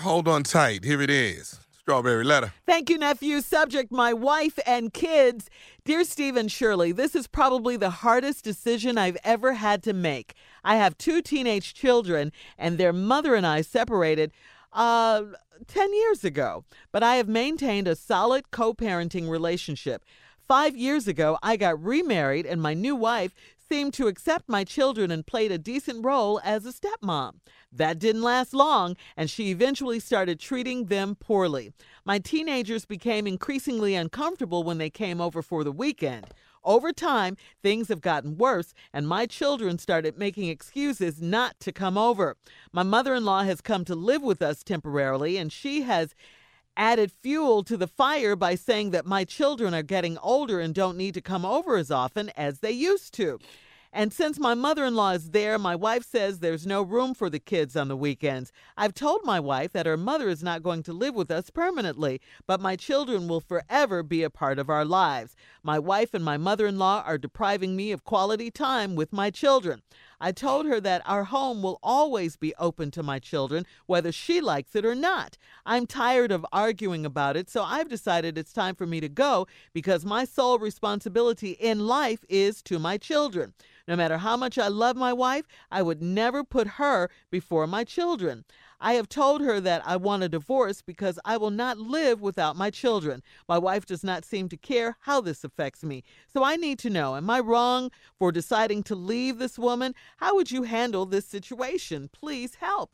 Hold on tight. Here it is. Strawberry letter. Thank you, nephew. Subject My wife and kids. Dear Steve and Shirley, this is probably the hardest decision I've ever had to make. I have two teenage children, and their mother and I separated uh, 10 years ago, but I have maintained a solid co parenting relationship. Five years ago, I got remarried, and my new wife seemed to accept my children and played a decent role as a stepmom. That didn't last long, and she eventually started treating them poorly. My teenagers became increasingly uncomfortable when they came over for the weekend. Over time, things have gotten worse, and my children started making excuses not to come over. My mother in law has come to live with us temporarily, and she has added fuel to the fire by saying that my children are getting older and don't need to come over as often as they used to. And since my mother in law is there, my wife says there's no room for the kids on the weekends. I've told my wife that her mother is not going to live with us permanently, but my children will forever be a part of our lives. My wife and my mother in law are depriving me of quality time with my children. I told her that our home will always be open to my children, whether she likes it or not. I'm tired of arguing about it, so I've decided it's time for me to go because my sole responsibility in life is to my children. No matter how much I love my wife, I would never put her before my children. I have told her that I want a divorce because I will not live without my children. My wife does not seem to care how this affects me. So I need to know Am I wrong for deciding to leave this woman? How would you handle this situation? Please help.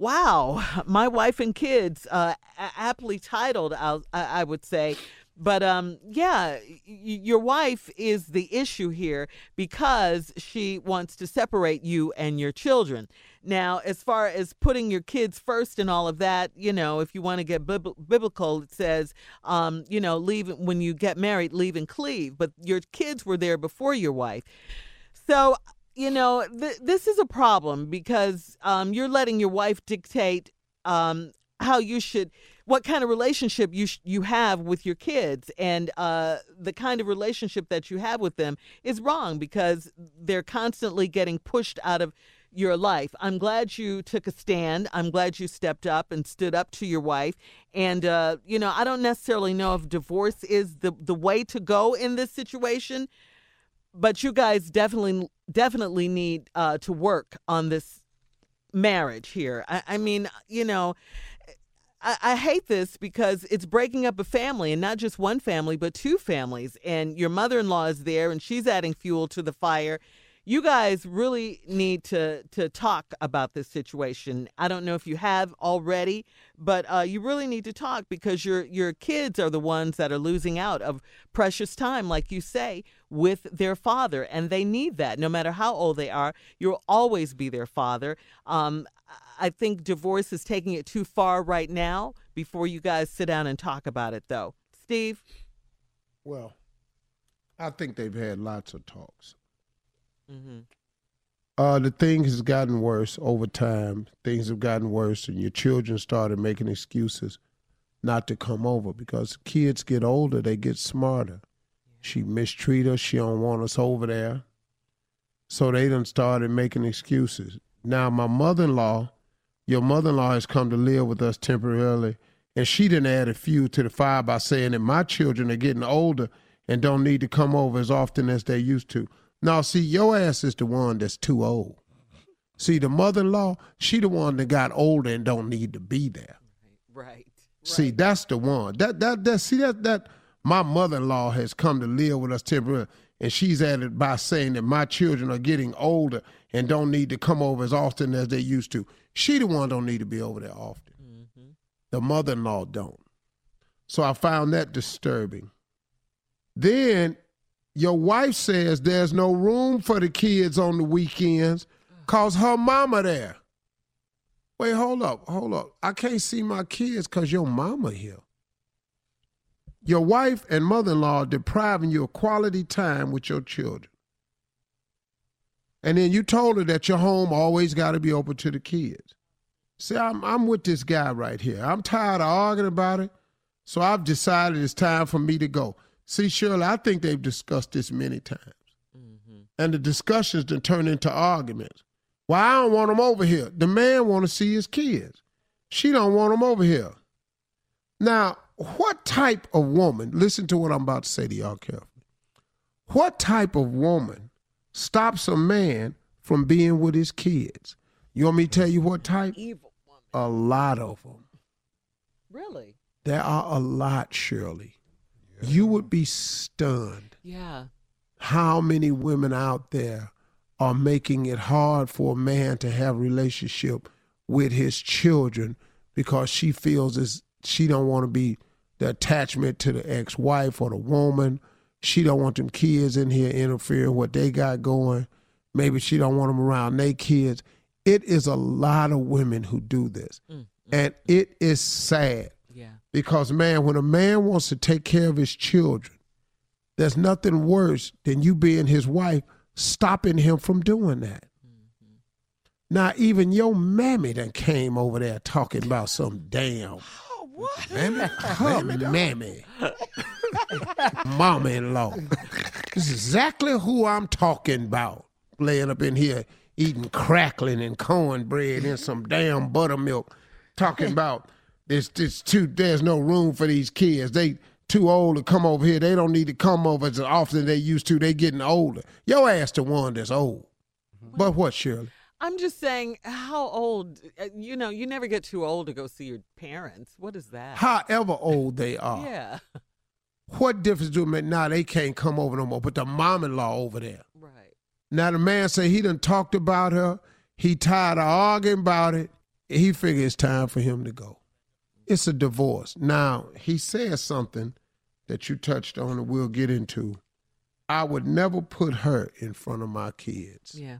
Wow, my wife and kids, uh, aptly titled, I, I would say. But um, yeah, y- your wife is the issue here because she wants to separate you and your children. Now, as far as putting your kids first and all of that, you know, if you want to get bib- biblical, it says, um, you know, leave when you get married, leave and cleave. But your kids were there before your wife. So, you know, th- this is a problem because um, you're letting your wife dictate um, how you should what kind of relationship you sh- you have with your kids and uh, the kind of relationship that you have with them is wrong because they're constantly getting pushed out of your life. I'm glad you took a stand. I'm glad you stepped up and stood up to your wife. And uh, you know, I don't necessarily know if divorce is the the way to go in this situation, but you guys definitely definitely need uh, to work on this marriage here. I, I mean, you know. I, I, hate this because it's breaking up a family and not just one family, but two families. And your mother in law is there and she's adding fuel to the fire you guys really need to to talk about this situation. I don't know if you have already, but uh, you really need to talk because your your kids are the ones that are losing out of precious time, like you say, with their father, and they need that. No matter how old they are, you'll always be their father. Um, I think divorce is taking it too far right now. Before you guys sit down and talk about it, though, Steve. Well, I think they've had lots of talks. Mm-hmm. Uh, the thing has gotten worse over time. Things have gotten worse, and your children started making excuses not to come over because kids get older, they get smarter. She mistreat us. She don't want us over there. So they done started making excuses. Now my mother-in-law, your mother-in-law has come to live with us temporarily, and she didn't add a few to the fire by saying that my children are getting older and don't need to come over as often as they used to. Now, see, your ass is the one that's too old. See, the mother-in-law, she the one that got older and don't need to be there. Right. right. See, that's the one. That that that see that that my mother-in-law has come to live with us temporarily, and she's added by saying that my children are getting older and don't need to come over as often as they used to. She the one don't need to be over there often. Mm-hmm. The mother-in-law don't. So I found that disturbing. Then your wife says there's no room for the kids on the weekends cause her mama there. Wait, hold up, hold up. I can't see my kids cause your mama here. Your wife and mother-in-law depriving you of quality time with your children. And then you told her that your home always got to be open to the kids. See, I'm, I'm with this guy right here. I'm tired of arguing about it, so I've decided it's time for me to go. See, Shirley, I think they've discussed this many times. Mm-hmm. And the discussions then turn into arguments. Well, I don't want them over here. The man want to see his kids. She don't want him over here. Now, what type of woman, listen to what I'm about to say to y'all carefully. What type of woman stops a man from being with his kids? You want me to tell you what type? Evil woman. A lot of them. Really? There are a lot, Shirley. You would be stunned Yeah. how many women out there are making it hard for a man to have relationship with his children because she feels as she don't want to be the attachment to the ex-wife or the woman. She don't want them kids in here interfering what they got going. Maybe she don't want them around their kids. It is a lot of women who do this. Mm, mm, and mm. it is sad. Because man, when a man wants to take care of his children, there's nothing worse than you being his wife stopping him from doing that. Now, even your mammy done came over there talking about some damn Mammy? her mammy, mama-in-law. this is exactly who I'm talking about. Laying up in here eating crackling and cornbread and some damn buttermilk, talking about this. This too. There's no room for these kids. They too old to come over here. They don't need to come over as often as they used to. They getting older. Your ass the one that's old. But what, Shirley? I'm just saying, how old? uh, You know, you never get too old to go see your parents. What is that? However old they are. Yeah. What difference do it make? Now they can't come over no more. But the mom-in-law over there. Right. Now the man say he done talked about her. He tired of arguing about it. He figure it's time for him to go. It's a divorce. Now he says something that you touched on and we'll get into. I would never put her in front of my kids. Yeah.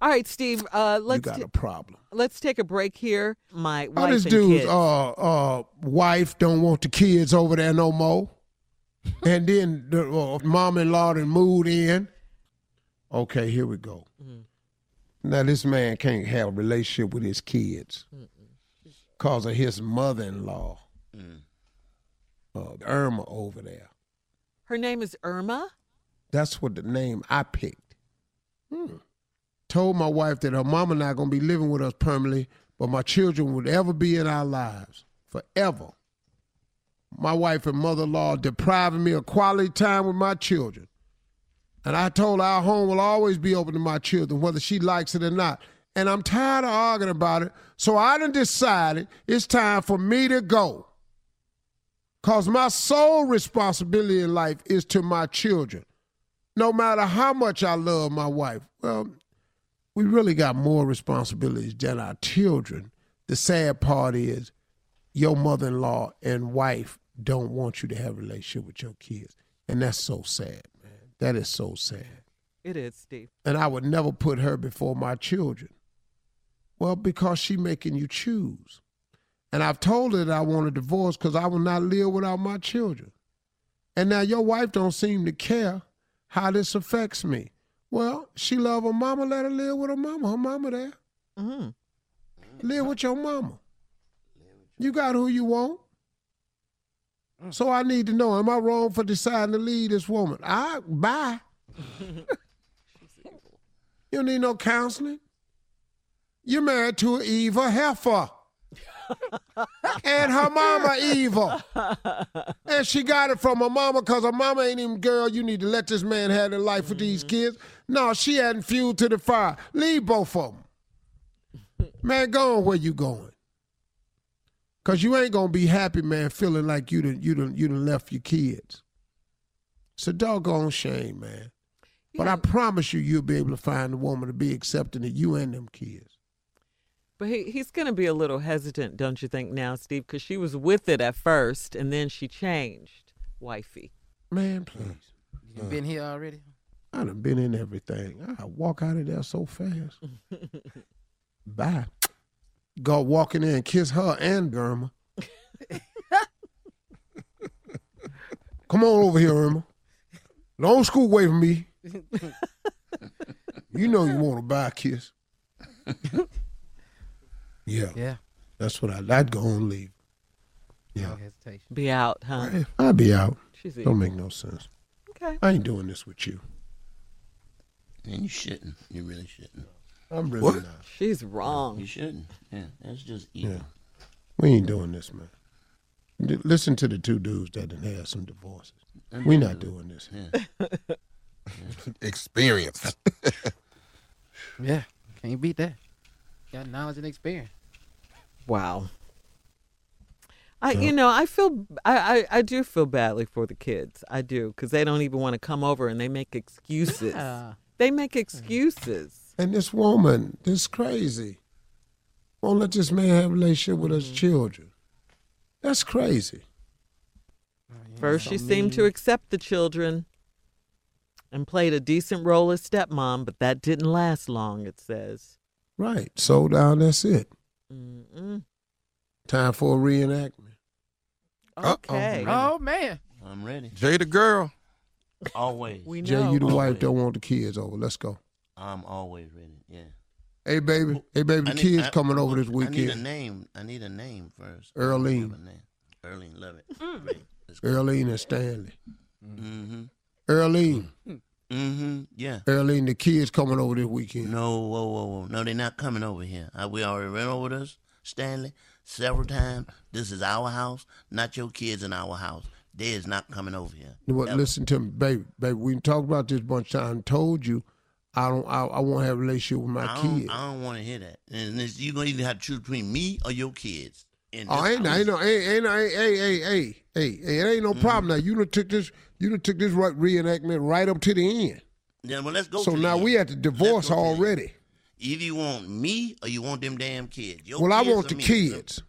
All right, Steve. Uh, you let's got ta- a problem. let's take a break here. My Oh, wife this and dude's kids. uh uh wife don't want the kids over there no more, and then the uh, mom-in-law done moved in. Okay, here we go. Now this man can't have a relationship with his kids because of his mother-in-law, uh, Irma over there. Her name is Irma. That's what the name I picked. Hmm. Told my wife that her mama not gonna be living with us permanently, but my children would ever be in our lives forever. My wife and mother-in-law depriving me of quality time with my children. And I told her our home will always be open to my children, whether she likes it or not. And I'm tired of arguing about it. So I done decided it's time for me to go. Cause my sole responsibility in life is to my children. No matter how much I love my wife. Well, we really got more responsibilities than our children. The sad part is your mother-in-law and wife don't want you to have a relationship with your kids. And that's so sad, man. That is so sad. It is Steve. And I would never put her before my children. Well, because she making you choose. And I've told her that I want a divorce because I will not live without my children. And now your wife don't seem to care how this affects me. Well, she love her mama, let her live with her mama. Her mama there. Mm-hmm. Live with your mama. You got who you want. So I need to know, am I wrong for deciding to leave this woman? I bye. you don't need no counseling. You're married to an evil heifer. and her mama evil. And she got it from her mama because her mama ain't even girl. You need to let this man have the life with these mm-hmm. kids. No, she hadn't fuel to the fire. Leave both of them. Man, go on where you going. Cause you ain't gonna be happy, man, feeling like you done you done you done left your kids. It's a doggone shame, man. But I promise you, you'll be able to find a woman to be accepting of you and them kids. But he, he's going to be a little hesitant, don't you think, now, Steve? Because she was with it at first, and then she changed, wifey. Man, please. You been here already? I done been in everything. I walk out of there so fast. Bye. Go walk in there and kiss her and Irma. Come on over here, Irma. Don't scoot away from me. you know you want to buy a kiss. Yeah, Yeah. that's what I. I'd go and leave. Yeah. No Yeah, hesitation. Be out, huh? I'd be out. She's Don't make no sense. Okay. I ain't doing this with you. And you shouldn't. You really shouldn't. I'm really What? not. She's wrong. You shouldn't. Yeah, that's just evil. Yeah. We ain't doing this, man. D- Listen to the two dudes that done had some divorces. We not doing this. Yeah. Experience. Yeah, can't beat that. Got knowledge and experience. Wow. I, you know, I feel, I, I, I do feel badly for the kids. I do, because they don't even want to come over and they make excuses. They make excuses. And this woman, this crazy, won't let this man have a relationship with his mm. children. That's crazy. Oh, First, so she seemed to accept the children and played a decent role as stepmom, but that didn't last long, it says. Right. So down, that's it. Mm-mm. Time for a reenactment. Uh-oh. Okay. oh man, I'm ready. Jay the girl. Always. We know. Jay, you the wife Always. don't want the kids over. Let's go. I'm always ready. Yeah. Hey, baby. Hey, baby, the need- kids I- coming over this weekend. I need a name. I need a name first. Earlene. Have name. Earlene, love it. Mm. Great. Let's go. Earlene and Stanley. Mm-hmm. Earlene. Mm-hmm. Yeah. Earlene, the kids coming over this weekend. No, whoa, whoa, whoa. No, they're not coming over here. Uh, we already ran over this, Stanley, several times. This is our house, not your kids in our house. They is not coming over here. What? Ever. Listen to me, baby. Baby, we talked about this a bunch of times. Told you, I don't. I, I won't have a relationship with my I kids. I don't want to hear that. And you're going to either have to choose between me or your kids. In Oh, ain't no, house. ain't no, ain't, ain't no, hey, hey, hey, hey, hey, hey, it ain't no mm-hmm. problem now. You done took this, you done took this right reenactment right up to the end. Yeah, well, let's go So to the now end. we at the Let's divorce go to the already. Either you want me or you want them damn kids. Your Well, I want the me. kids.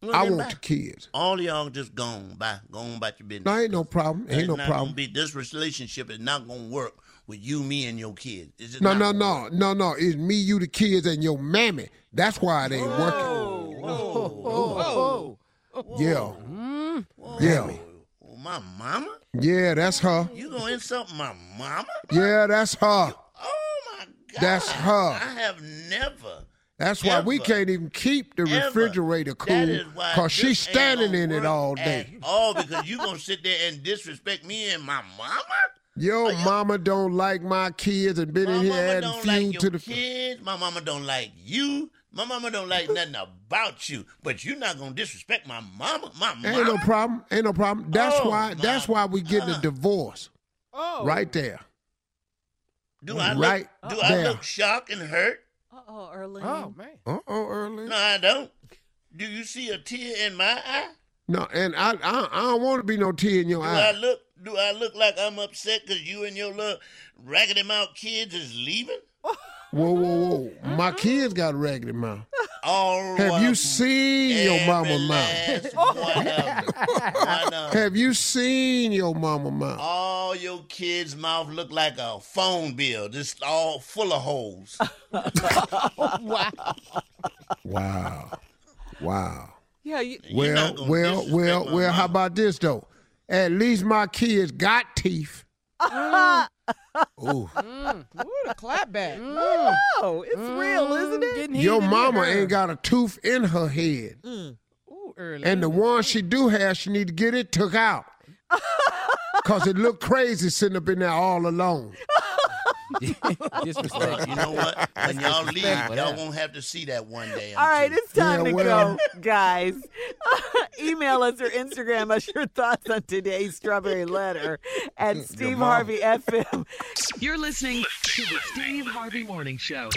Well, I want bye. the kids. All y'all just gone. Bye. Go on about your business. No, ain't no problem. Ain't It's no not problem. Be, this relationship is not going to work with you, me, and your kids. It's just No, no, no, no, no. It's me, you, the kids, and your mammy. That's why it ain't working. Oh, mm-hmm. Yeah, Whoa. yeah, Oh, my mama? yeah. That's her. You going to insult my mama? Yeah, that's her. Oh, my God. That's her. I have never. That's why we can't even keep the ever- refrigerator cool because she's standing in it all day. At all because you going to sit there and disrespect me and my mama? Your mama don't like my kids and been My in here mama adding don't fuel like to the. kids. My mama don't like you. My mama don't like nothing about you. But you're not gonna disrespect my mama. My mama. Ain't no problem. Ain't no problem. That's Oh, why. That's why we getting a divorce Oh. right there. do I right look? Do I look shocked and hurt? Uh-oh, Earlene. oh man. Uh oh, early. No, I don't. Do you see a tear in my eye? No, and I, I, I don't want to be no tear in your Do I look? Do I look like I'm upset because you and your little raggedy mouth kids is leaving? Whoa, whoa, whoa! Mm-hmm. My mm-hmm. kids got a raggedy mouth. All Have you uh, seen your mama mouth? last One of them. One of them. Have you seen your mama mouth? All your kids' mouth look like a phone bill, just all full of holes. Wow, wow. Wow. Yeah, you, You're Well, well, well, well. How about this though? At least my kids got teeth. Mm. Ooh, Mm. Ooh, the clap back. oh, it's real, isn't it? Getting your mama ain't got a tooth in her head, mm. Ooh, early. and the one she do have, she need to get it took out. Cause it look crazy sitting up in there all alone. disrespect. You know what? When y'all leave, disrespectful, y'all won't have to see that one day. I'm All right, sure. it's time Yeah, to well- go, guys. Email us or Instagram us your thoughts on today's Strawberry Letter at Steve. Harvey FM. You're listening to the Steve Harvey Morning Show.